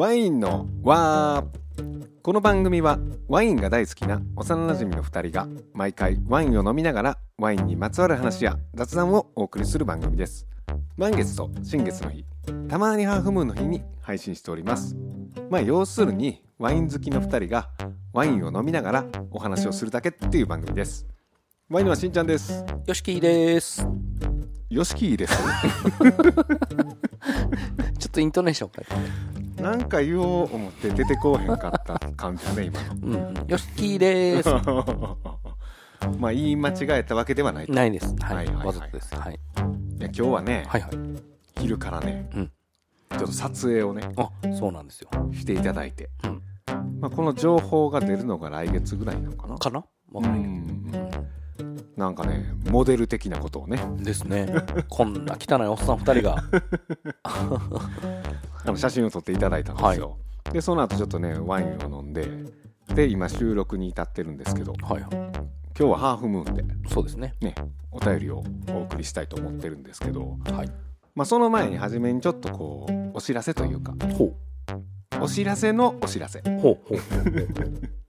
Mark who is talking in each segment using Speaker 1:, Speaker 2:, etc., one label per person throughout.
Speaker 1: ワインの
Speaker 2: わー。この番組はワインが大好きな幼馴染の2人が毎回ワインを飲みながらワインにまつわる話や雑談をお送りする番組です。満月と新月の日たまにハーフムーンの日に配信しております。まあ要するにワイン好きの2人がワインを飲みながらお話をするだけっていう番組です。ワインのはしんちゃんです。
Speaker 3: よしきーです。
Speaker 2: よしきです。
Speaker 3: ちょっとイントネーション変え
Speaker 2: なんか言おう思って出てこうへんかった感じだね今の
Speaker 3: て。うん。よしきーです。
Speaker 2: まあ言い間違えたわけではないと
Speaker 3: ないです。はい。
Speaker 2: はいはいはい
Speaker 3: わざとです。はい。
Speaker 2: いや今日はね、
Speaker 3: はいはい。
Speaker 2: 昼からね、
Speaker 3: うん
Speaker 2: ちょっと撮影をね
Speaker 3: あ、そうなんですよ。
Speaker 2: していただいて、
Speaker 3: うん
Speaker 2: まあ、この情報が出るのが来月ぐらいなのかな
Speaker 3: かな？わかんないけど。
Speaker 2: なんかねモデル的なことをね
Speaker 3: うん。ですね。こんな汚いおっさん二人が。
Speaker 2: あの写真を撮っていただいたんですよ、でその後ちょっとねワインを飲んでで今収録に至ってるんですけど
Speaker 3: はいはい。
Speaker 2: 今日はハーフムーンで
Speaker 3: そうですね。
Speaker 2: ねお便りをお送りしたいと思ってるんですけど、
Speaker 3: はい。
Speaker 2: まあ、その前に初めにちょっとこうお知らせというか
Speaker 3: ほ
Speaker 2: お知らせのお知らせ
Speaker 3: う。ほうほう。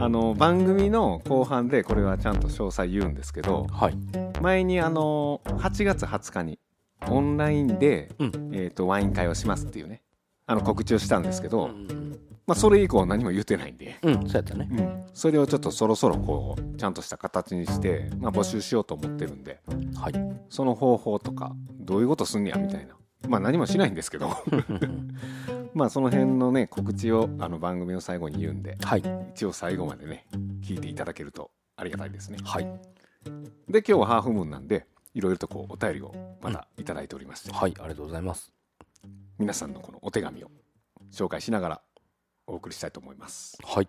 Speaker 2: あの番組の後半でこれはちゃんと詳細言うんですけど
Speaker 3: はい。
Speaker 2: 前にあの8月20日にオンラインで、
Speaker 3: うん
Speaker 2: えー、とワイン会をしますっていうねあの告知をしたんですけど、
Speaker 3: うん。
Speaker 2: まあ、それ以降何も言ってないんで、
Speaker 3: うん、そうやったね。
Speaker 2: うん、それをちょっとそろそろこうちゃんとした形にして、まあ、募集しようと思ってるんで
Speaker 3: はい。
Speaker 2: その方法とかどういうことすんねやみたいなまあ何もしないんですけど まあその辺のね告知をあの番組の最後に言うんで
Speaker 3: はい。
Speaker 2: 一応最後までね聞いていただけるとありがたいですね
Speaker 3: はい。
Speaker 2: で今日はハーフムーンなんでいろいろとこうお便りをまだいただいておりまして、
Speaker 3: はい。ありがとうございます。
Speaker 2: 皆さんのこのお手紙を紹介しながらお送りしたいと思います
Speaker 3: はい。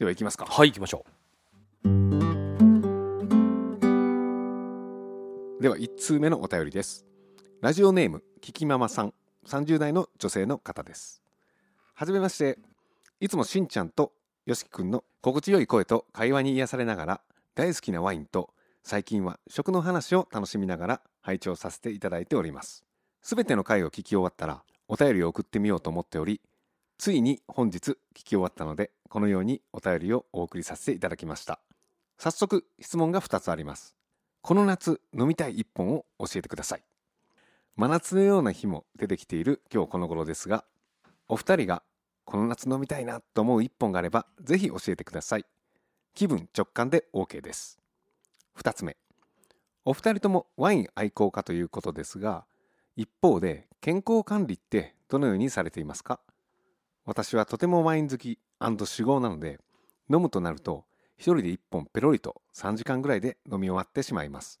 Speaker 2: では行きますか
Speaker 3: はい、行きましょ
Speaker 2: では1通目のお便りですラジオネームキキママさん30代の女性の方です。はじめまして。いつもしんちゃんとよしきくんの心地よい声と会話に癒されながら大好きなワインと最近は食の話を楽しみながら拝聴させていただいております。すべての回を聞き終わったらお便りを送ってみようと思っておりついに本日聞き終わったのでこのようにお便りをお送りさせていただきました。早速質問が2つあります。この夏飲みたい一本を教えてください。真夏のような日も出てきている今日この頃ですがお二人がこの夏飲みたいなと思う一本があればぜひ教えてください。気分直感で OK です。二つ目。お二人ともワイン愛好家ということですが一方で健康管理ってどのようにされていますか？私はとてもワイン好き酒豪なので飲むとなると一人で一本ペロリと3時間ぐらいで飲み終わってしまいます。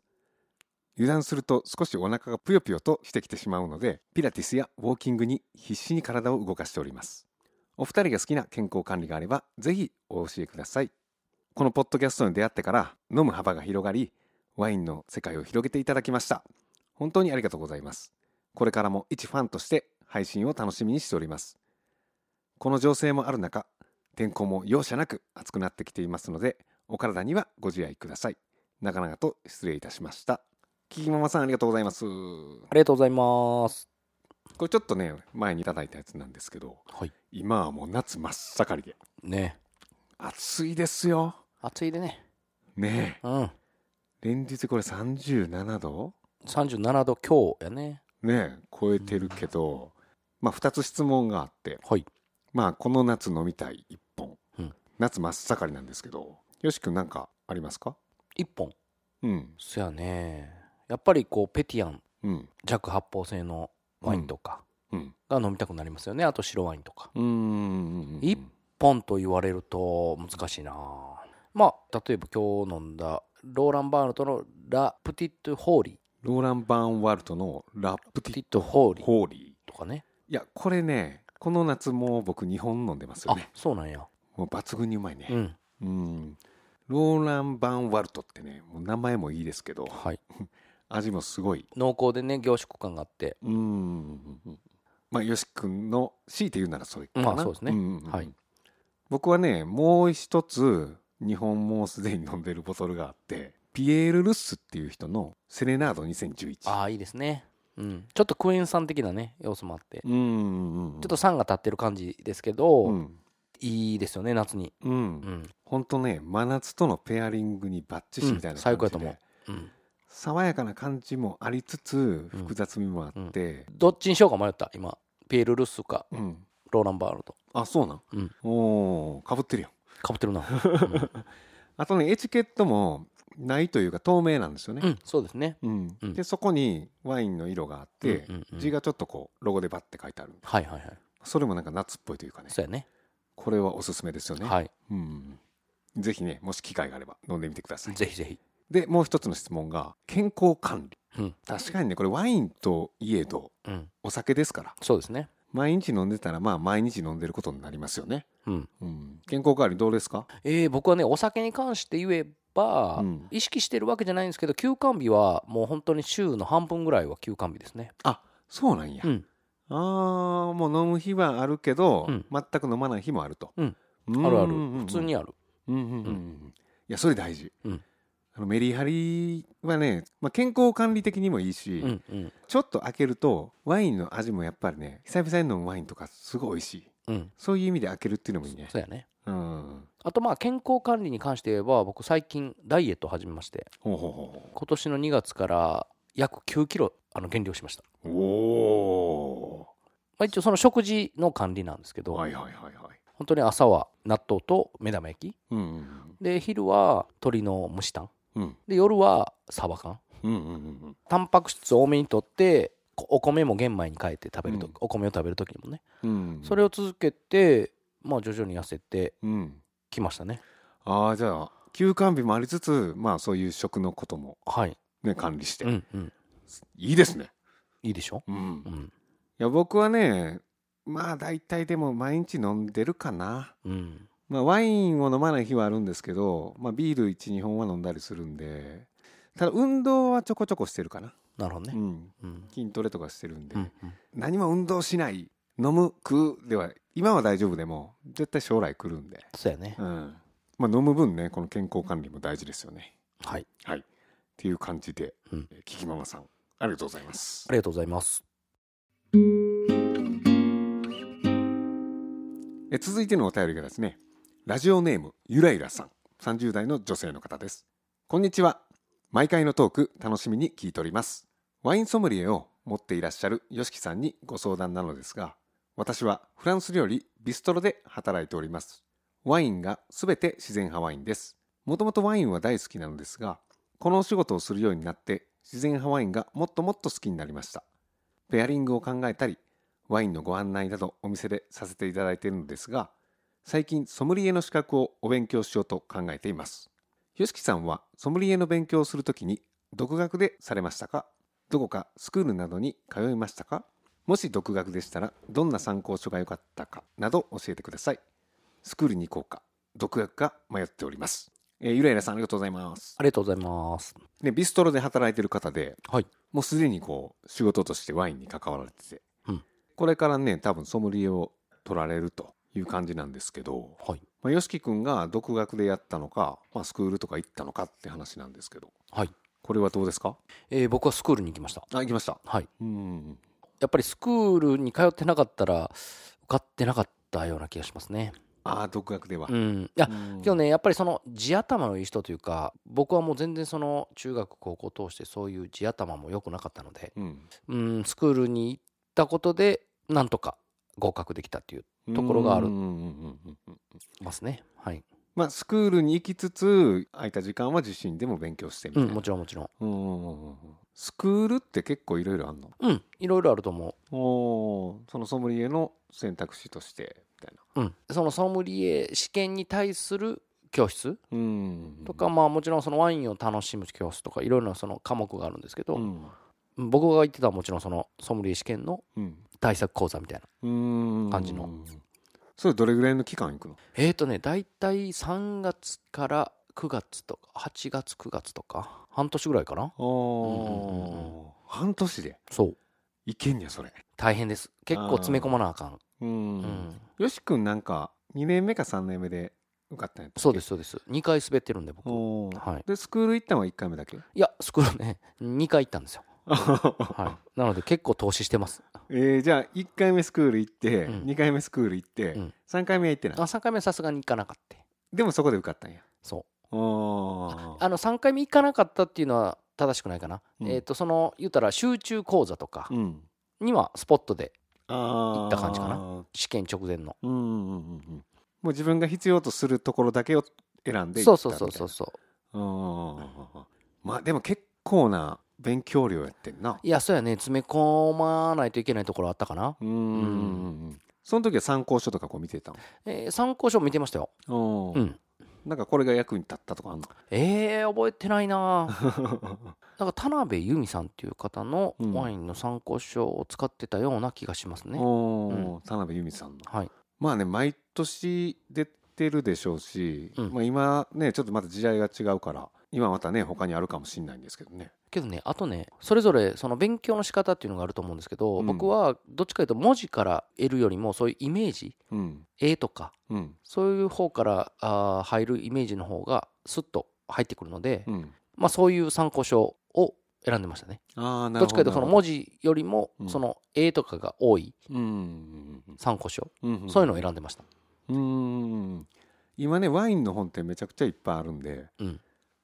Speaker 2: 油断すると少しお腹がぷよぷよとしてきてしまうのでピラティスやウォーキングに必死に体を動かしております。お二人が好きな健康管理があればぜひお教えください。このポッドキャストに出会ってから飲む幅が広がりワインの世界を広げていただきました。本当にありがとうございます。これからも一ファンとして配信を楽しみにしております。この情勢もある中天候も容赦なく暑くなってきていますのでお体にはご自愛ください。長々と失礼いたしました。キキママさんありがとうございます
Speaker 3: う。ありがとうございます。
Speaker 2: これちょっとね前にいただいたやつなんですけど
Speaker 3: はい。
Speaker 2: 今はもう夏真っ盛りで
Speaker 3: ね。
Speaker 2: 暑いですよ
Speaker 3: 暑いでね。
Speaker 2: ねえ
Speaker 3: うん。
Speaker 2: 連日これ37度
Speaker 3: 37度強やね。
Speaker 2: ねえ超えてるけど、まあ2つ質問があって
Speaker 3: はい。
Speaker 2: まあこの夏飲みたい一本、
Speaker 3: うん
Speaker 2: 夏真っ盛りなんですけどよし君なんかありますか
Speaker 3: ？1本。
Speaker 2: うん
Speaker 3: そやね。やっぱりこう、ペティアン、
Speaker 2: うん
Speaker 3: 弱発泡性のワインとか
Speaker 2: うん
Speaker 3: が飲みたくなりますよね。あと白ワインとか。
Speaker 2: うーん
Speaker 3: 一ポンと言われると難しいなまあ、例えば今日飲んだローラン・バールトのラ・プティット・ホーリー。
Speaker 2: ローラン・バーンワルトのラップ
Speaker 3: プ
Speaker 2: ティッ
Speaker 3: ト・ホーリー
Speaker 2: ホーリ
Speaker 3: とかね。
Speaker 2: ーいやこれねこの夏もう僕2本飲んでますよ
Speaker 3: あ
Speaker 2: ね、
Speaker 3: そうなんや。
Speaker 2: もう抜群にうまいね
Speaker 3: うん。
Speaker 2: うんローラン・バーンワルトってねもう名前もいいですけど
Speaker 3: はい。
Speaker 2: 味もすごい。
Speaker 3: 濃厚でね、凝縮感があって。
Speaker 2: うん。まあよし君の強いて言うならそれかな。
Speaker 3: まあそうですね。
Speaker 2: んんん
Speaker 3: はい。
Speaker 2: 僕はねもう一つ日本もうすでに飲んでるボトルがあってピエール・ルッスっていう人のセレナード2011
Speaker 3: ああいいですね。うん。ちょっとクエン酸的なね要素もあって。
Speaker 2: うんうんうん
Speaker 3: ちょっと酸が立ってる感じですけど、
Speaker 2: うん。
Speaker 3: いいですよね夏に。
Speaker 2: うん。
Speaker 3: うん。
Speaker 2: ほんとね真夏とのペアリングにバッチシみたいな
Speaker 3: うん最高やと
Speaker 2: 感じで、
Speaker 3: 思う。うん
Speaker 2: 爽やかな感じもありつつ複雑味もあって、
Speaker 3: どっちにしようか迷った今。ピエール・ルッスか
Speaker 2: うん。
Speaker 3: ローラン・バールと。
Speaker 2: あそうなん、
Speaker 3: うん。
Speaker 2: おおかぶってるよ
Speaker 3: かぶってるな。
Speaker 2: あとねエチケットもないというか透明なんですよね、
Speaker 3: うんそうですね。
Speaker 2: うん。
Speaker 3: うん。
Speaker 2: でそこにワインの色があって、
Speaker 3: うんうんうん
Speaker 2: 字がちょっとこうロゴでバッて書いてある。
Speaker 3: はいはいはい。
Speaker 2: それもなんか夏っぽいというかね。
Speaker 3: そうやね。
Speaker 2: これはおすすめですよね、
Speaker 3: はい。
Speaker 2: うん、ぜひねもし機会があれば飲んでみてください。
Speaker 3: ぜひぜひ
Speaker 2: でもう一つの質問が健康管理。
Speaker 3: うん。
Speaker 2: 確かにねこれワインといえど
Speaker 3: うん。
Speaker 2: お酒ですから。
Speaker 3: そうですね。
Speaker 2: 毎日飲んでたらまあ毎日飲んでることになりますよね、
Speaker 3: うん。
Speaker 2: うん、健康管理どうですか？
Speaker 3: えー僕はねお酒に関して言えば、
Speaker 2: うん。
Speaker 3: 意識してるわけじゃないんですけど休館日はもう本当に週の半分ぐらいは休館日ですね。
Speaker 2: あそうなんや、
Speaker 3: うん。
Speaker 2: あーもう飲む日はあるけど、
Speaker 3: うん。
Speaker 2: 全く飲まない日もあると、
Speaker 3: うん。
Speaker 2: うん。
Speaker 3: あるある。普通にある。
Speaker 2: うんうんうんうん。いやそれ大事、
Speaker 3: うん。
Speaker 2: あのメリハリはね、まあ、健康管理的にもいいし、
Speaker 3: うんうん。
Speaker 2: ちょっと開けるとワインの味もやっぱりね久々に飲むワインとかすごい美味しい。
Speaker 3: うん。
Speaker 2: そういう意味で開けるっていうのもいいね。
Speaker 3: そうやね。
Speaker 2: うん。
Speaker 3: あとまあ健康管理に関して言えば僕最近ダイエットを始めまして。今年の2月から約9キロあの減量しました、
Speaker 2: うお
Speaker 3: まあ、一応その食事の管理なんですけど、
Speaker 2: ーはいはいはいはい。
Speaker 3: 本当に朝は納豆と目玉焼き。
Speaker 2: うんうん
Speaker 3: で昼は鶏の蒸しタン。
Speaker 2: うん
Speaker 3: で夜はサバ缶。
Speaker 2: うんうんうんうん。
Speaker 3: タンパク質多めにとってこお米も玄米に変えて食べると、
Speaker 2: うん。
Speaker 3: お米を食べる時にもね。
Speaker 2: うん
Speaker 3: それを続けてまあ徐々に痩せて
Speaker 2: うん。
Speaker 3: きましたね。
Speaker 2: ああじゃあ休館日もありつつまあそういう食のことも
Speaker 3: はい。
Speaker 2: ね管理して、
Speaker 3: うんうん。
Speaker 2: いいですね。
Speaker 3: いいでしょ？
Speaker 2: うん。
Speaker 3: うん。
Speaker 2: いや僕はねまあ大体でも毎日飲んでるかな。
Speaker 3: うん
Speaker 2: まあワインを飲まない日はあるんですけど、まあ、ビール12本は飲んだりするんでただ運動はちょこちょこしてるかな、
Speaker 3: なるほどね。
Speaker 2: うん、
Speaker 3: うん。
Speaker 2: 筋トレとかしてるんで、
Speaker 3: うんうん。
Speaker 2: 何も運動しない飲む食うでは今は大丈夫でも絶対将来来るんで、
Speaker 3: そうやね。
Speaker 2: うん。まあ、飲む分ねこの健康管理も大事ですよね。
Speaker 3: はい。
Speaker 2: はい。っていう感じで、
Speaker 3: うん。
Speaker 2: えーキキママさんありがとうございます。
Speaker 3: ありがとうございます。
Speaker 2: え続いてのお便りがですねラジオネームゆらゆらさん。30代の女性の方です。こんにちは。毎回のトーク楽しみに聞いております。ワインソムリエを持っていらっしゃる YOSHIKI さんにご相談なのですが私はフランス料理ビストロで働いております。ワインがすべて自然派ワインです。もともとワインは大好きなのですがこのお仕事をするようになって自然派ワインがもっともっと好きになりました。ペアリングを考えたりワインのご案内などお店でさせていただいているのですが最近ソムリエの資格をお勉強しようと考えています。YOSHIKI さんはソムリエの勉強をするときに独学でされましたか？どこかスクールなどに通いましたか？もし独学でしたらどんな参考書が良かったか？など教えてください。スクールに行こうか。独学か迷っております、えーゆらゆらさんありがとうございます。
Speaker 3: ありがとうございます。
Speaker 2: でビストロで働いてる方で
Speaker 3: はい。
Speaker 2: もうすでにこう仕事としてワインに関わられてて、
Speaker 3: うん。
Speaker 2: これからね多分ソムリエを取られるという感じなんですけど、
Speaker 3: はい。
Speaker 2: まあ、よしき君が独学でやったのか、まあ、スクールとか行ったのかって話なんですけど
Speaker 3: はい、
Speaker 2: これはどうですか？
Speaker 3: えー僕はスクールに行きました。
Speaker 2: あ行きました。
Speaker 3: はい。
Speaker 2: うん。
Speaker 3: やっぱりスクールに通ってなかったら受かってなかったような気がしますね。
Speaker 2: ああ独学では。
Speaker 3: うん。いや
Speaker 2: うん。
Speaker 3: けどねやっぱりその地頭のいい人というか僕はもう全然その中学高校通してそういう地頭も良くなかったので
Speaker 2: うん。
Speaker 3: うんスクールに行ったことでなんとか合格できたっていうところがある
Speaker 2: うんうんうんうんうん
Speaker 3: ますね。はい、
Speaker 2: まあスクールに行きつつ空いた時間は自身でも勉強してみた
Speaker 3: うん、
Speaker 2: いな、
Speaker 3: もちろんもちろん。
Speaker 2: うんうんうんうんスクールって結構いろいろあんの？
Speaker 3: うんいろいろあると思
Speaker 2: おーそのソムリエの選択肢としてみたいな。
Speaker 3: う、うん、そのソムリエ試験に対する教室？
Speaker 2: うん
Speaker 3: とか、まあもちろんそのワインを楽しむ教室とかいろいろなその科目があるんですけど、
Speaker 2: うん。
Speaker 3: 僕が言ってたのはもちろんそのソムリエ試験の
Speaker 2: うん
Speaker 3: 対策講座みたいな。
Speaker 2: うん
Speaker 3: 感じの。
Speaker 2: それどれぐらいの期間行くの？
Speaker 3: えーとね大体3月から9月とか8月9月とか半年ぐらいかな。
Speaker 2: 半年で？
Speaker 3: そう。
Speaker 2: いけんねやそれ。
Speaker 3: 大変です。結構詰め込まなあかん。
Speaker 2: うん。
Speaker 3: うん。
Speaker 2: よし君なんか2年目か3年目で受かったんやった
Speaker 3: そうですそうです。2回滑ってるんで僕。はい。
Speaker 2: でスクール行ったのは1回目だけ？
Speaker 3: いやスクールね2回行ったんですよはい。なので結構投資してます。
Speaker 2: えーじゃあ1回目スクール行って、
Speaker 3: うん。
Speaker 2: 2回目スクール行って、
Speaker 3: うん。
Speaker 2: 3回目は行ってない。
Speaker 3: あ3回目さすがに行かなかった。
Speaker 2: でもそこで受かったんや。
Speaker 3: そう。
Speaker 2: おー。
Speaker 3: あの3回目行かなかったっていうのは正しくないかな、
Speaker 2: うん。
Speaker 3: えっ、とその言ったら集中講座とか
Speaker 2: うん。
Speaker 3: にはスポットで
Speaker 2: 行
Speaker 3: った感じかな。試験直前の。
Speaker 2: うんうんうんうんもう自分が必要とするところだけを選んで
Speaker 3: そうそうそうそうそう。
Speaker 2: うんまあでも結構な勉強量やってんな。い
Speaker 3: やそうやね。詰め込まないといけないところあったかな、
Speaker 2: うん。うんうんその時は参考書とかこう見てた
Speaker 3: えー参考書見てましたよ。
Speaker 2: の
Speaker 3: うん。
Speaker 2: なんかこれが役に立ったとかあんの？
Speaker 3: えー、覚えてないな。なんか田辺由美さんっていう方の
Speaker 2: うん。
Speaker 3: ワインの参考書を使ってたような気がしますね、
Speaker 2: おー。田辺由美さんの。
Speaker 3: はい。
Speaker 2: まあね毎年出てるでしょうし、
Speaker 3: うん。
Speaker 2: まあ、今ねちょっとまた時代が違うから今またね他にあるかもしれないんですけどね。
Speaker 3: けどねあとねそれぞれその勉強の仕方っていうのがあると思うんですけど、
Speaker 2: うん。
Speaker 3: 僕はどっちかというと文字から得るよりもそういうイメージ
Speaker 2: うん。
Speaker 3: 絵とか
Speaker 2: うん。
Speaker 3: そういう方からあー入るイメージの方がスッと入ってくるので、
Speaker 2: うん。
Speaker 3: まあ、そういう参考書を選んでましたね。
Speaker 2: ああなるほど
Speaker 3: どっちかというとその文
Speaker 2: 字
Speaker 3: 字よりも
Speaker 2: うん。
Speaker 3: その絵とかが多い
Speaker 2: うん
Speaker 3: 参考書、
Speaker 2: うん
Speaker 3: そういうのを選んでました。
Speaker 2: うん。今ねワインの本ってめちゃくちゃいっぱいあるんで
Speaker 3: うん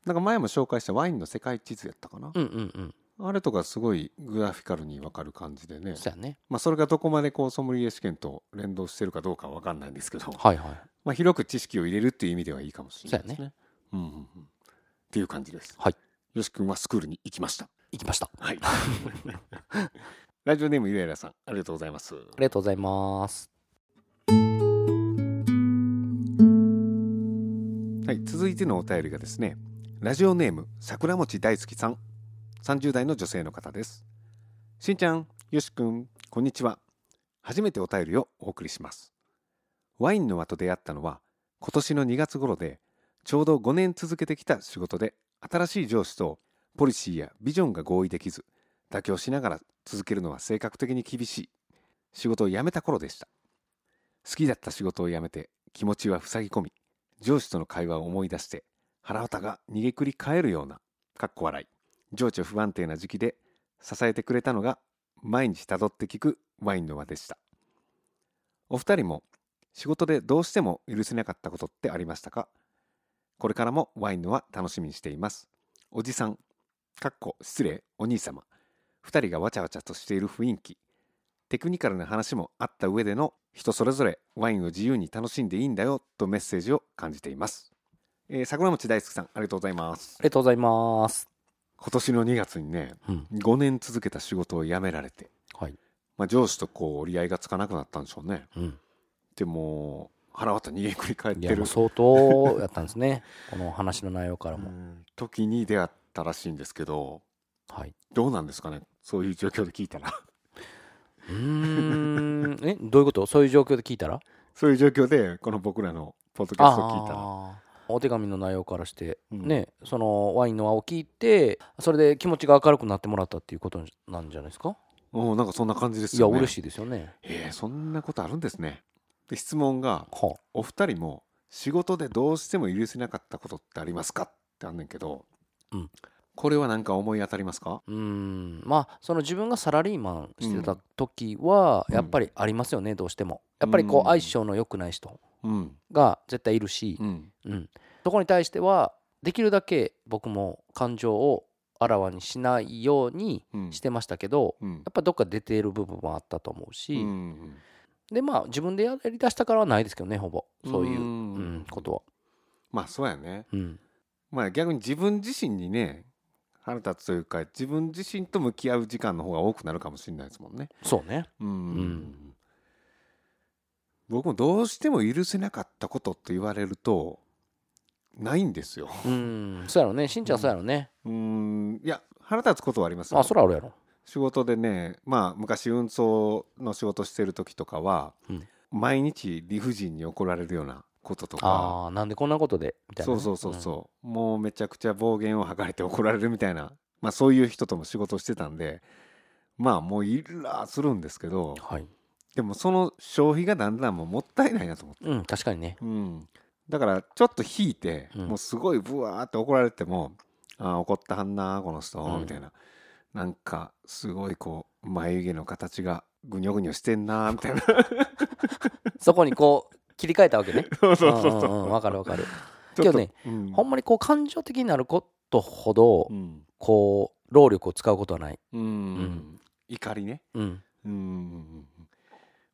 Speaker 2: なんか前も紹介したワインの世界地図やったかな、
Speaker 3: うんうんうん
Speaker 2: あれとかすごいグラフィカルに分かる感じでね
Speaker 3: そうやね
Speaker 2: まあそれがどこまでこうソムリエ試験と連動してるかどうかは分かんないんですけど
Speaker 3: はいはい
Speaker 2: まあ、広く知識を入れるっていう意味ではいいかもしれないですね。
Speaker 3: そうや
Speaker 2: うんうんうん、っていう感じです。
Speaker 3: はい。
Speaker 2: よし君はスクールに行きました。
Speaker 3: 行きました
Speaker 2: はい。ラジオネームゆえらさん、ありがとうございます。
Speaker 3: ありがとうございます
Speaker 2: はい、続いてのお便りがですね、ラジオネーム桜餅大好きさん、30代の女性の方です。しんちゃん、よし君、こんにちは。初めてお便りをお送りします。ワインの輪と出会ったのは今年の2月頃で、ちょうど5年続けてきた仕事で、新しい上司とポリシーやビジョンが合意できず、妥協しながら続けるのは性格的に厳しい。仕事を辞めた頃でした。好きだった仕事を辞めて気持ちは塞ぎ込み、上司との会話を思い出して腹渡が逃げくり返るようなかっこ笑い。情緒不安定な時期で支えてくれたのが毎日たどって聞くワインの輪でした。お二人も仕事でどうしても許せなかったことってありましたか？これからもワインの輪楽しみにしています。おじさんかっこ失礼お兄様。二人がわちゃわちゃとしている雰囲気。テクニカルな話もあった上での人それぞれワインを自由に楽しんでいいんだよとメッセージを感じています、えー桜餅大好きさんありがとうございます。
Speaker 3: ありがとうございます。
Speaker 2: 今年の2月にね
Speaker 3: うん。
Speaker 2: 5年続けた仕事を辞められて、
Speaker 3: はい。
Speaker 2: まあ、上司とこう折り合いがつかなくなったんでしょうね。
Speaker 3: うん。
Speaker 2: でも腹渡逃げくり返ってる。
Speaker 3: 相当やったんですね。この話の内容からも、
Speaker 2: うん。時に出会ったらしいんですけど。
Speaker 3: はい。
Speaker 2: どうなんですかね？そういう状況で聞いたら。
Speaker 3: うーん。えどういうこと？そういう状況で聞いたら？
Speaker 2: そういう状況でこの僕らのポッドキャストを聞いたら
Speaker 3: お手紙の内容からして、
Speaker 2: うん。
Speaker 3: ねそのワインの輪を聞いてそれで気持ちが明るくなってもらったっていうことなんじゃないですか？
Speaker 2: おなんかそんな感じです
Speaker 3: いや
Speaker 2: よね
Speaker 3: 嬉しいですよね。
Speaker 2: えーそんなことあるんですね。で質問が
Speaker 3: は
Speaker 2: お二人も仕事でどうしても許せなかったことってありますか？ってあんねんけど、
Speaker 3: うん。
Speaker 2: これは何か思い当たりますか？
Speaker 3: うーん。まあその自分がサラリーマンしてた時は
Speaker 2: うん
Speaker 3: やっぱりありますよねどうしても。やっぱりこ
Speaker 2: うん。
Speaker 3: う相性の良くない人。
Speaker 2: うん
Speaker 3: が絶対いるし、
Speaker 2: うん。
Speaker 3: うん、そこに対してはできるだけ僕も感情をあらわにしないように
Speaker 2: うん。
Speaker 3: してましたけど
Speaker 2: うん。
Speaker 3: やっぱどっか出ている部分もあったと思うし、
Speaker 2: うん
Speaker 3: でまあ自分でやりだしたからはないですけどねほぼ。そういう、
Speaker 2: う
Speaker 3: うんん。ことは、
Speaker 2: まあそうやね。
Speaker 3: うん、
Speaker 2: まあ逆に自分自身にね腹立つというか自分自身と向き合う時間の方が多くなるかもしれないですもんね。
Speaker 3: そうね。
Speaker 2: うん、
Speaker 3: ん
Speaker 2: 僕もどうしても許せなかったことって言われるとないんですよ。
Speaker 3: うん。そうやろね。しんちゃんそうやろね、
Speaker 2: うん。いや腹立つことはあります。よ
Speaker 3: あそらあるやろ。
Speaker 2: 仕事でねまあ昔運送の仕事してる時とかは、
Speaker 3: うん。
Speaker 2: 毎日理不尽に怒られるようなこととか。
Speaker 3: ああなんでこんなことで？みたいなね、
Speaker 2: そうそうそうそう、もうめちゃくちゃ暴言を吐かれて怒られるみたいな、まあ、そういう人とも仕事してたんでまあもうイラーするんですけど
Speaker 3: はい
Speaker 2: でもその消費がだんだんもうもったいないなと思って、
Speaker 3: うん確かにね。
Speaker 2: うん、だからちょっと引いて、
Speaker 3: うん。
Speaker 2: もうすごいブワーって怒られてもああ怒ったはんなこの人、
Speaker 3: うん
Speaker 2: みたいな。なんかすごいこう眉毛の形がぐにょぐにょしてんなみたいな。
Speaker 3: そこにこう切り替えたわけね。
Speaker 2: そうそうそうそう。
Speaker 3: うんうんうんわかるわかる。
Speaker 2: ちょっと
Speaker 3: けどね、
Speaker 2: うん。
Speaker 3: ほんまにこう感情的になることほど
Speaker 2: うん。
Speaker 3: こう労力を使うことはない。
Speaker 2: うん。
Speaker 3: ん。
Speaker 2: 怒りね。
Speaker 3: うん
Speaker 2: うん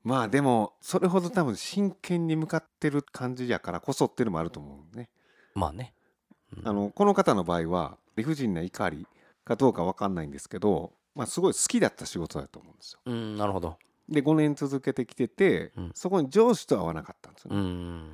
Speaker 2: まあでもそれほど多分真剣に向かってる感じやからこそっていうのもあると思うね。
Speaker 3: まあね。うん。
Speaker 2: あのこの方の場合は理不尽な怒りかどうか分かんないんですけど、まあ、すごい好きだった仕事だと思うんですよ。
Speaker 3: うんなるほど。
Speaker 2: で5年続けてきてて、
Speaker 3: うん。
Speaker 2: そこに上司と合わなかったんですよ
Speaker 3: う
Speaker 2: ね。
Speaker 3: ん。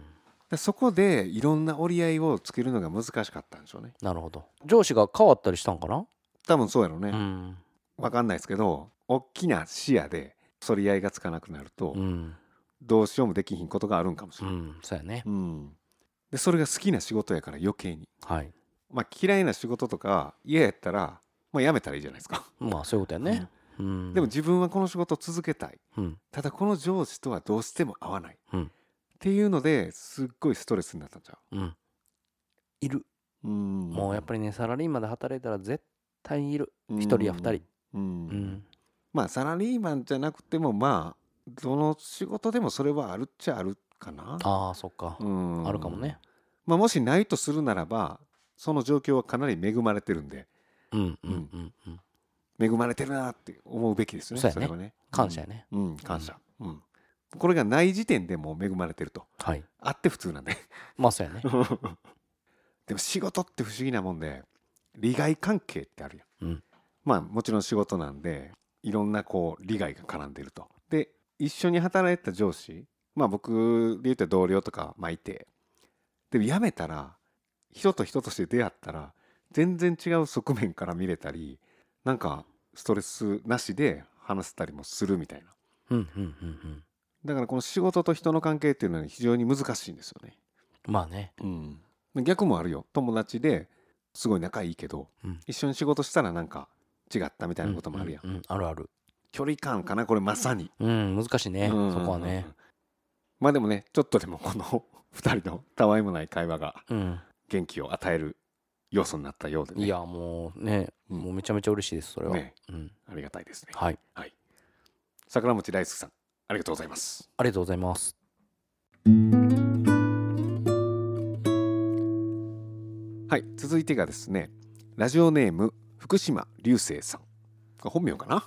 Speaker 2: でそこでいろんな折り合いをつけるのが難しかったんでしょうね。
Speaker 3: なるほど。上司が変わったりしたんかな？
Speaker 2: 多分そうやろうね。
Speaker 3: うん。
Speaker 2: 分かんないですけど大きな視野で反り合いがつかなくなると、
Speaker 3: うん。
Speaker 2: どうしようもできひんことがあるんかもし
Speaker 3: う
Speaker 2: れない。
Speaker 3: んそうやね。
Speaker 2: うん。でそれが好きな仕事やから余計に。
Speaker 3: はい。
Speaker 2: まあ、嫌いな仕事とか嫌やったら、まあ、辞めたらいいじゃないですか。
Speaker 3: まあそういうことやね。うん。
Speaker 2: でも自分はこの仕事を続けたい。
Speaker 3: うん。
Speaker 2: ただこの上司とはどうしても合わない、
Speaker 3: うん。
Speaker 2: っていうのですっごいストレスになったんちゃ
Speaker 3: う？ん。いる。
Speaker 2: ううん。
Speaker 3: もうやっぱりねサラリーマンで働いたら絶対にいる。
Speaker 2: り
Speaker 3: 一人や二人。
Speaker 2: うん、
Speaker 3: うん
Speaker 2: まあサラリーマンじゃなくてもまあどの仕事でもそれはあるっちゃあるかな。
Speaker 3: ああそっか。
Speaker 2: うん。
Speaker 3: あるかもね。
Speaker 2: まあもしないとするならばその状況はかなり恵まれてるんで。
Speaker 3: うんうんうん。うん
Speaker 2: 恵まれてるなって思うべきですよね
Speaker 3: そ
Speaker 2: れはね。
Speaker 3: 感謝やね。
Speaker 2: うん、うん感謝、うん。これがない時点でもう恵まれてると。
Speaker 3: はい。
Speaker 2: あって普通なんで。
Speaker 3: まあそうやね。
Speaker 2: でも仕事って不思議なもんで利害関係ってあるやん、
Speaker 3: うん。
Speaker 2: まあもちろん仕事なんでいろんなこう利害が絡んでると。で一緒に働いてた上司まあ僕で言うと同僚とかまあいて。でも辞めたら人と人として出会ったら全然違う側面から見れたりなんかストレスなしで話せたりもするみたいな。
Speaker 3: うんうんうんうん。
Speaker 2: だからこの仕事と人の関係っていうのは非常に難しいんですよね。
Speaker 3: まあね。
Speaker 2: うん、逆もあるよ。友達ですごい仲いいけど、
Speaker 3: うん。
Speaker 2: 一緒に仕事したらなんか違ったみたいなこともあるやん、
Speaker 3: うんうんあるある。
Speaker 2: 距離感かなこれまさに、
Speaker 3: うん難しいね
Speaker 2: うん。
Speaker 3: そこはね。
Speaker 2: まあでもねちょっとでもこの 2人のたわいもない会話が
Speaker 3: うん。
Speaker 2: 元気を与える要素になったようでね。
Speaker 3: いやもうね
Speaker 2: うん。
Speaker 3: もうめちゃめちゃ嬉しいですそれは。
Speaker 2: ね。
Speaker 3: うん。
Speaker 2: ありがたいですね。
Speaker 3: はい。
Speaker 2: 桜餅大輔さんありがとうございます。
Speaker 3: ありがとうございます。
Speaker 2: はい続いてがですねラジオネーム福島流星さん。本名かな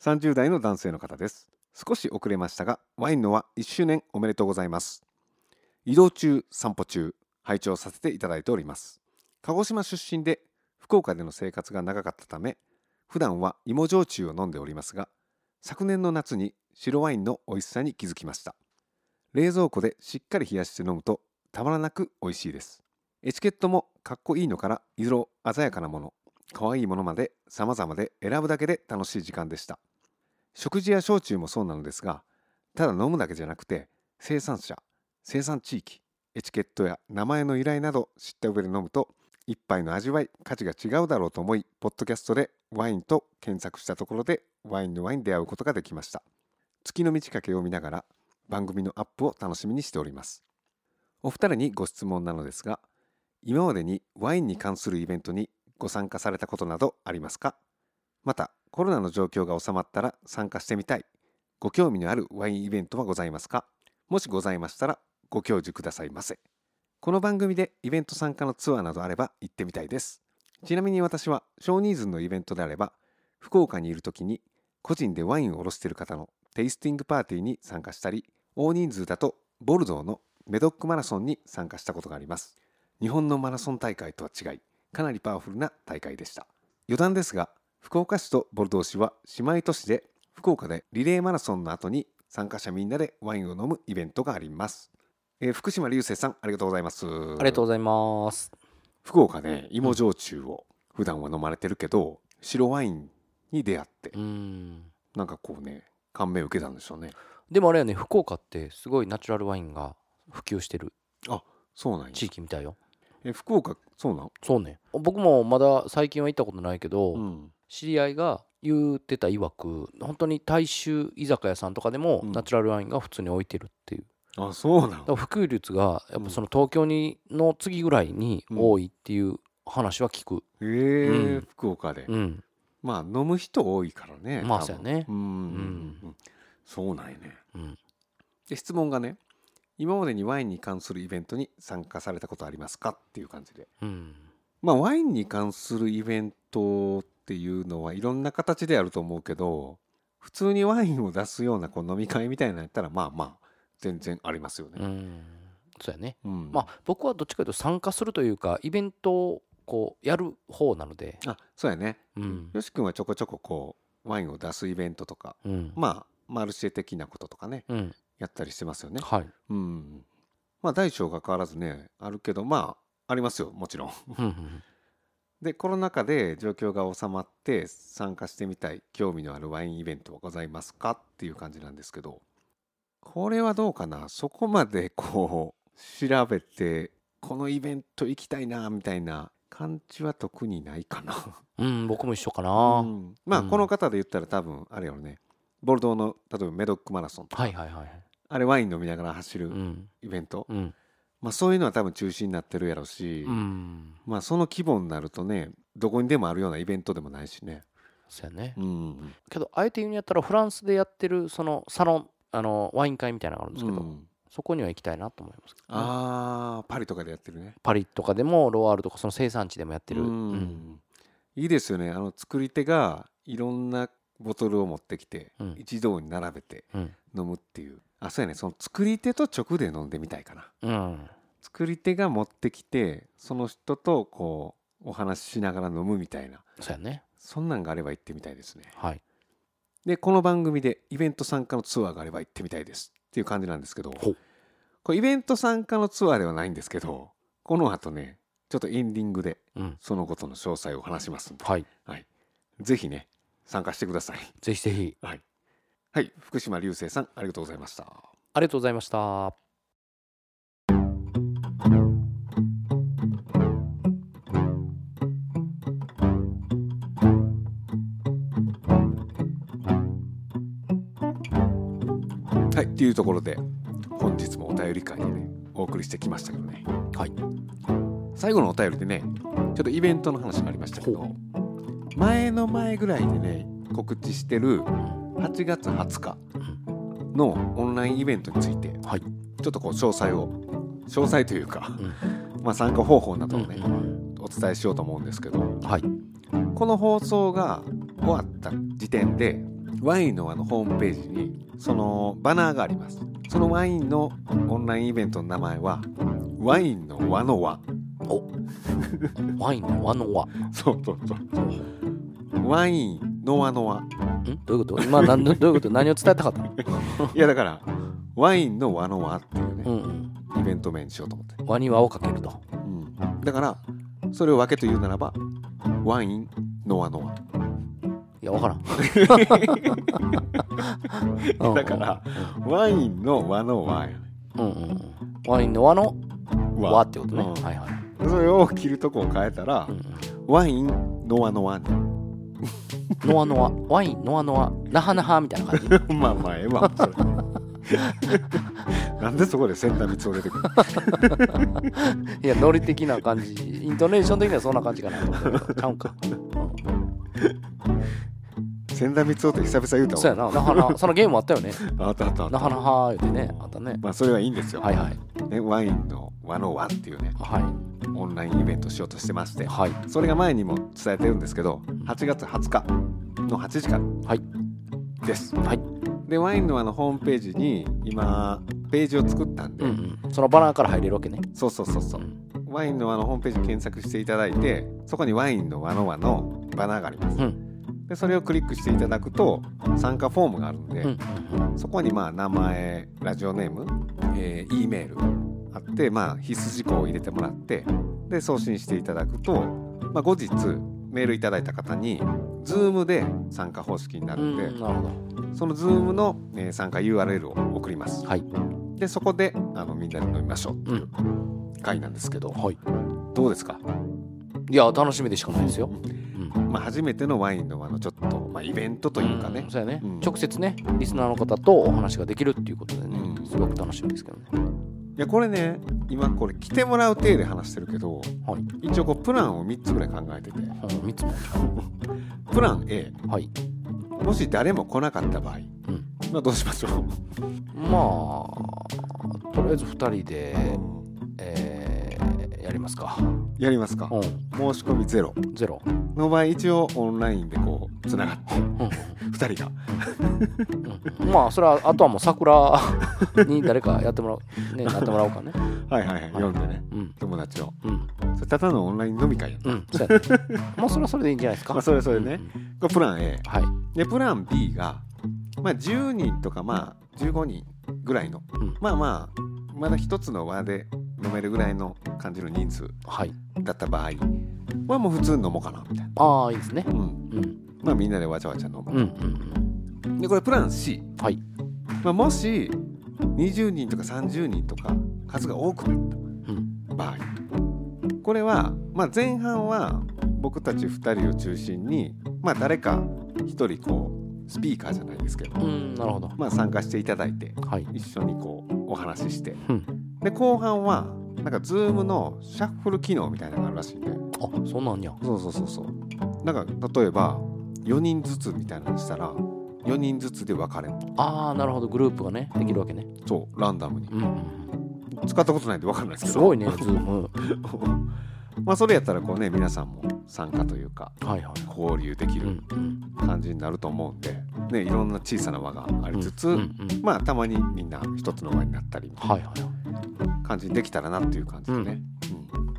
Speaker 2: ？30代の男性の方です。少し遅れましたがワインのは1周年おめでとうございます。移動中散歩中拝聴させていただいております。鹿児島出身で福岡での生活が長かったため普段は芋焼酎を飲んでおりますが昨年の夏に白ワインの美味しさに気づきました。冷蔵庫でしっかり冷やして飲むとたまらなく美味しいですエチケットもかっこいいのから色鮮やかなもの可愛いいものまで様々で選ぶだけで楽しい時間でした。食事や焼酎もそうなのですがただ飲むだけじゃなくて生産者生産地域エチケットや名前の由来など知った上で飲むと一杯の味わい価値が違うだろうと思いポッドキャストでワインと検索したところでワインのワインに出会うことができました。月の満ち欠けを見ながら番組のアップを楽しみにしております。お二人にご質問なのですが今までにワインに関するイベントにご参加されたことなどありますか？またコロナの状況が収まったら参加してみたい。ご興味のあるワインイベントはございますか？もしございましたらご教授くださいませ。この番組でイベント参加のツアーなどあれば行ってみたいです。ちなみに私は少人数のイベントであれば福岡にいる時に個人でワインを卸している方のテイスティングパーティーに参加したり大人数だとボルドーのメドックマラソンに参加したことがあります。日本のマラソン大会とは違いかなりパワフルな大会でした。余談ですが福岡市とボルドー市は姉妹都市で福岡でリレーマラソンの後に参加者みんなでワインを飲むイベントがあります、えー福島流星さんありがとうございます。
Speaker 3: ありがとうございます。
Speaker 2: 福岡で芋焼酎を普段は飲まれてるけど白ワインに出会って
Speaker 3: うん。
Speaker 2: なんかこうね感銘を受けたんでしょうね。
Speaker 3: でもあれやね福岡ってすごいナチュラルワインが普及してる
Speaker 2: そうなんや。
Speaker 3: 地域みたいよ
Speaker 2: え福岡そうなん？
Speaker 3: そうね。僕もまだ最近は行ったことないけど、
Speaker 2: うん。
Speaker 3: 知り合いが言ってた曰く本当に大衆居酒屋さんとかでも
Speaker 2: うん。
Speaker 3: ナチュラルワインが普通に置いてるっていう、
Speaker 2: あそうなの
Speaker 3: だから普及率がやっぱその東京にの次ぐらいに多いっていう話は聞く、
Speaker 2: へえ、
Speaker 3: うん。
Speaker 2: 福岡で、
Speaker 3: うん。
Speaker 2: まあ飲む人多いからね
Speaker 3: まあそうやね。
Speaker 2: うん、
Speaker 3: ん。
Speaker 2: うん。そうなんやね。
Speaker 3: うん。
Speaker 2: で質問がね今までにワインに関するイベントに参加されたことありますかっていう感じで。
Speaker 3: うん。
Speaker 2: まあワインに関するイベントっていうのはいろんな形であると思うけど普通にワインを出すようなこう飲み会みたいなのやったらまあまあ全然ありますよね。
Speaker 3: うん。そうやね。
Speaker 2: うん。
Speaker 3: まあ僕はどっちかというと参加するというかイベントをこうやる方なので。
Speaker 2: あそうやね。
Speaker 3: うん。
Speaker 2: よし君はちょこちょここうワインを出すイベントとか
Speaker 3: うん。
Speaker 2: まあマルシェ的なこととかね。
Speaker 3: うん
Speaker 2: やったりしてますよね。
Speaker 3: はい
Speaker 2: うん。まあ大小が変わらずねあるけどまあありますよもちろん。でコロナ禍で状況が収まって参加してみたい興味のあるワインイベントはございますかっていう感じなんですけどこれはどうかな？そこまでこう調べてこのイベント行きたいなみたいな感じは特にないかな。
Speaker 3: うん僕も一緒かな、
Speaker 2: うんまあ
Speaker 3: うん
Speaker 2: この方で言ったら多分あれよねボルドーの例えばメドックマラソンとか、
Speaker 3: はいはいはい
Speaker 2: あれワイン飲みながら走る
Speaker 3: うん。
Speaker 2: イベント、
Speaker 3: うん。
Speaker 2: まあそういうのは多分中止になってるやろうし、
Speaker 3: うん。
Speaker 2: まあその規模になるとねどこにでもあるようなイベントでもないしね。
Speaker 3: そうやね。
Speaker 2: うん
Speaker 3: けどあえて言うんやったらフランスでやってるそのサロンあのワイン会みたいなのがあるんですけど、
Speaker 2: うん
Speaker 3: そこには行きたいなと思います。けどね、
Speaker 2: あーパリとかでやってるね。
Speaker 3: パリとかでもロワールとかその生産地でもやってる、
Speaker 2: う
Speaker 3: うん
Speaker 2: ん。いいですよね。あの作り手がいろんなボトルを持ってきて、
Speaker 3: うん。
Speaker 2: 一堂に並べて
Speaker 3: うん。
Speaker 2: 飲むっていう。あそうやね。その作り手と直で飲んでみたいかな。
Speaker 3: うん。
Speaker 2: 作り手が持ってきてその人とこうお話ししながら飲むみたいな。
Speaker 3: そうやね。
Speaker 2: そんなんがあれば行ってみたいですね。
Speaker 3: はい。
Speaker 2: でこの番組でイベント参加のツアーがあれば行ってみたいですっていう感じなんですけどこれイベント参加のツアーではないんですけどこの後ねちょっとエンディングで
Speaker 3: うん。
Speaker 2: そのことの詳細を話しますんで、
Speaker 3: はい。
Speaker 2: はい、ぜひね参加してください。
Speaker 3: ぜひぜひ。
Speaker 2: はい、はい、福島流星さんありがとうございました。
Speaker 3: ありがとうございました。
Speaker 2: はいっていうところで本日もお便り会でねお送りしてきましたけどね。
Speaker 3: はい。
Speaker 2: 最後のお便りでねちょっとイベントの話がありましたけど
Speaker 3: ほ
Speaker 2: 前の前ぐらいでね告知してる8月20日のオンラインイベントについて
Speaker 3: はい。
Speaker 2: ちょっとこう詳細を詳細というか、
Speaker 3: うん。
Speaker 2: まあ、参加方法などをね、
Speaker 3: うん
Speaker 2: お伝えしようと思うんですけど
Speaker 3: はい。
Speaker 2: この放送が終わった時点でワインのあのホームページにそのバナーがあります。そのワインのオンラインイベントの名前はワインの輪の輪。
Speaker 3: お。ワインの和の和ん
Speaker 2: そうそうそうワインの輪の輪
Speaker 3: どういうこと？今何どういうこと？何を伝えたかったの？
Speaker 2: いやだからワインの輪の輪っていうね
Speaker 3: うんうん。
Speaker 2: イベント名にしようと思って、
Speaker 3: 和に輪をかけると。
Speaker 2: うん、だからそれを分けと言うならばワインの輪の輪
Speaker 3: いやわからん。う ん
Speaker 2: だからワインの輪の輪やね。
Speaker 3: うんうんうん。ワインの和の和ってことね、
Speaker 2: うん。
Speaker 3: はいはい、
Speaker 2: それを切るとこを変えたら、
Speaker 3: うん
Speaker 2: ワインの輪の輪に
Speaker 3: うん、ノアノア。ワインノアノア。ナハナハみたいな感じ。
Speaker 2: まあまあええわ。それ。なんでそこで千田光雄出てくる
Speaker 3: いやノリ的な感じ。イントネーション的にはそんな感じかなと思ったけどちゃうんか、
Speaker 2: 千田光雄って久々言うた
Speaker 3: そうやな。ナハナそのゲームあったよね。
Speaker 2: あったあったあった。
Speaker 3: ナハナハ言ってねあったね。
Speaker 2: まあそれはいいんですよ、
Speaker 3: はいはい。
Speaker 2: ね、ワインの輪の輪っていうね
Speaker 3: はい。
Speaker 2: オンラインイベントしようとしてまして
Speaker 3: はい。
Speaker 2: それが前にも伝えてるんですけど8月20日の8時から
Speaker 3: はい。
Speaker 2: です。
Speaker 3: はい。
Speaker 2: でワインの輪のホームページに今ページを作ったんで、
Speaker 3: うんうん。そのバナーから入れるわけね。
Speaker 2: そうそうそうそう。うん。ワインの輪のホームページ検索していただいてそこにワインの輪の輪のバナーがあります、
Speaker 3: うん
Speaker 2: でそれをクリックしていただくと参加フォームがあるんで、
Speaker 3: うんうん
Speaker 2: そこにまあ名前ラジオネーム、えー、E メールあって、まあ、必須事項を入れてもらってで送信していただくと、まあ、後日メールいただいた方に Zoom で参加方式にな
Speaker 3: う
Speaker 2: るんで、
Speaker 3: んなるほ
Speaker 2: その Zoom の、えー参加 URL を送ります。
Speaker 3: どはい。
Speaker 2: でそこであのみんなで飲みましょうっていう回なんですけど、
Speaker 3: はい。
Speaker 2: どうですか、
Speaker 3: いや楽しみでしかないですよ、うん
Speaker 2: まあ、初めてのワインのあのちょっと、まあ、イベントというかね。
Speaker 3: ん、そうやね、
Speaker 2: うん。
Speaker 3: 直接ねリスナーの方とお話ができるっていうことでね、
Speaker 2: うん。
Speaker 3: すごく楽しみですけどね。
Speaker 2: いやこれね今これ来てもらう体で話してるけど
Speaker 3: はい、
Speaker 2: 一応こうプランを3つぐらい考えてて。
Speaker 3: うん、3つも。
Speaker 2: プラン A
Speaker 3: はい。
Speaker 2: もし誰も来なかった場合、
Speaker 3: うん。
Speaker 2: まあどうしましょ
Speaker 3: まあとりあえず2人で、
Speaker 2: う、
Speaker 3: えーますか？
Speaker 2: やりますか。
Speaker 3: うん。
Speaker 2: 申し込みゼロ。
Speaker 3: ゼロ。
Speaker 2: の場合一応オンラインでこうつながって
Speaker 3: うん。
Speaker 2: 2人が。
Speaker 3: うん。まあそれはあとはもう桜に誰かやってもらうねなってもらおうかね。
Speaker 2: はいはいはい。読ん。でね。
Speaker 3: うん。
Speaker 2: 友達を。
Speaker 3: うん。
Speaker 2: それただのオンライン飲み会やん。
Speaker 3: うん。そうやね。まあそれはそれでいいんじゃないですか。
Speaker 2: まあそれはそれでね。
Speaker 3: うん。うん
Speaker 2: これプラン A
Speaker 3: はい。
Speaker 2: でプラン B がまあ10人とかまあ15人ぐらいの、
Speaker 3: うん。
Speaker 2: まあまあまだ一つの輪で飲めるぐらいの感じの人数
Speaker 3: はい。
Speaker 2: だった場合はもう普通に飲もうかなみたいな、
Speaker 3: ああいいですね。
Speaker 2: うん、
Speaker 3: うん。
Speaker 2: まあみんなでわちゃわちゃ飲む、
Speaker 3: うんうん
Speaker 2: でこれプラン C、
Speaker 3: はい。
Speaker 2: まあ、もし20人とか30人とか数が多くなっ
Speaker 3: うん。
Speaker 2: た場合これは、まあ、前半は僕たち2人を中心に、まあ、誰か1人こうスピーカーじゃないですけど、
Speaker 3: うんなるほど。
Speaker 2: まあ、参加していただいて
Speaker 3: はい。
Speaker 2: 一緒にこうお話しして。
Speaker 3: うん。
Speaker 2: で後半はなんか Zoom のシャッフル機能みたいなのがあるらしいんで。
Speaker 3: あそんなんや。
Speaker 2: そうそうそうそう。なんか例えば4人ずつみたいなのにしたら4人ずつで分かれる
Speaker 3: ああなるほど。グループがねできるわけね。
Speaker 2: そうランダムに。
Speaker 3: うんうん。
Speaker 2: 使ったことないんで分かんないですけど。
Speaker 3: すごいね Zoom
Speaker 2: まあそれやったらこうね皆さんも参加というか
Speaker 3: はいはい。
Speaker 2: 交流できる感じになると思うんで、ね、いろんな小さな輪がありつつ、まあたまにみんな一つの輪になったり
Speaker 3: はいはいはい。
Speaker 2: 感じにできたらなっていう感じでね、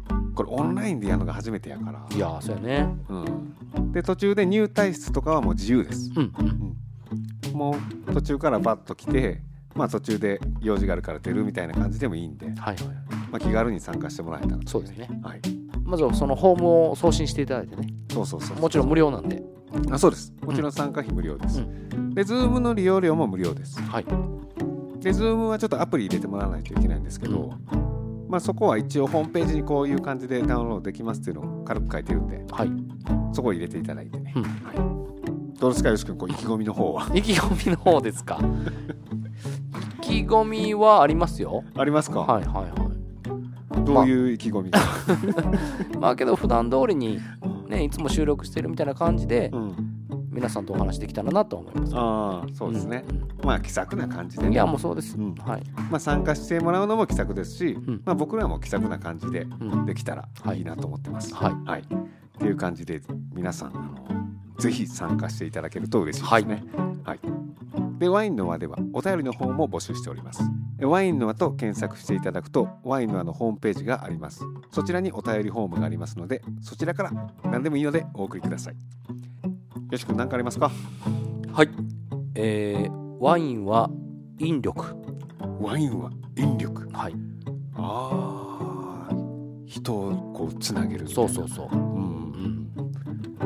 Speaker 2: うん。これオンラインでやるのが初めてやから。
Speaker 3: いやーそうやね。
Speaker 2: うん、で途中で入退室とかはもう自由です。
Speaker 3: うんうん。
Speaker 2: もう途中からバッと来てまあ途中で用事があるから出るみたいな感じでもいいんで、
Speaker 3: はいはい
Speaker 2: まあ、気軽に参加してもらえたらと
Speaker 3: そうですね。
Speaker 2: はい
Speaker 3: まずはそのホームを送信していただいてね。
Speaker 2: そうそうそう
Speaker 3: もちろん無料なんで。
Speaker 2: あそうです。もちろん参加費無料です、で Zoom の利用料も無料です。
Speaker 3: はい。
Speaker 2: で Zoom はちょっとアプリ入れてもらわないといけないんですけど、まあそこは一応ホームページにこういう感じでダウンロードできますっていうのを軽く書いてるんで
Speaker 3: はい。
Speaker 2: そこを入れていただいてね、
Speaker 3: うん。
Speaker 2: はい、どうですかよし君こう意気込みの方は？
Speaker 3: 意気込みの方ですか？意気込みはありますよ。
Speaker 2: ありますか、
Speaker 3: はいはいはい
Speaker 2: どういう意気込みか、
Speaker 3: まあけど普段通りにねいつも収録してるみたいな感じで
Speaker 2: うん、
Speaker 3: 皆さんとお話できたらなと思います。
Speaker 2: ああそうですね、
Speaker 3: ん
Speaker 2: まあ気さくな感じでね。
Speaker 3: うんいやもうそうです、
Speaker 2: うん。
Speaker 3: はい。
Speaker 2: まあ、参加してもらうのも気さくですし、
Speaker 3: ん。
Speaker 2: まあ、僕らも気さくな感じで
Speaker 3: うん。
Speaker 2: できたら
Speaker 3: はい。
Speaker 2: いいなと思ってます。
Speaker 3: はい。
Speaker 2: はい、っていう感じで皆さんあのぜひ参加していただけると嬉しいですね。はいでワインの輪ではお便りの方も募集しております。ワインの輪と検索していただくとワインの輪のホームページがあります。そちらにお便りフォームがありますのでそちらから何でもいいのでお送りください。よし君何かありますか？
Speaker 3: はい。えー、ワインは引力。
Speaker 2: ワインは引力？
Speaker 3: はい。
Speaker 2: ああ人をこうつなげる
Speaker 3: そうそうそう。
Speaker 2: うん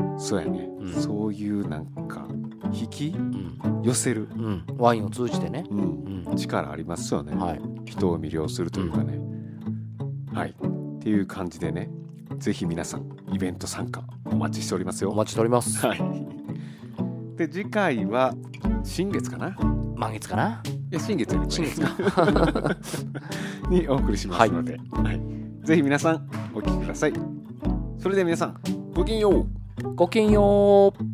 Speaker 3: うん。
Speaker 2: そうやね、
Speaker 3: うん。
Speaker 2: そういうなんか引き
Speaker 3: うん。
Speaker 2: 寄せる、
Speaker 3: うん。ワインを通じてね。
Speaker 2: 力ありますよね、
Speaker 3: はい。
Speaker 2: 人を魅了するというかね、はい。っていう感じでねぜひ皆さんイベント参加お待ちしておりますよ。
Speaker 3: お待ちしております。
Speaker 2: はい。で次回は新月かな？い
Speaker 3: 満月かな？
Speaker 2: や新月よりも
Speaker 3: 新
Speaker 2: ね
Speaker 3: 月か。
Speaker 2: にお送りしますので、はい。ぜひ皆さんお聞きください。それでは皆さんごきげんよう。
Speaker 3: ごきげんよう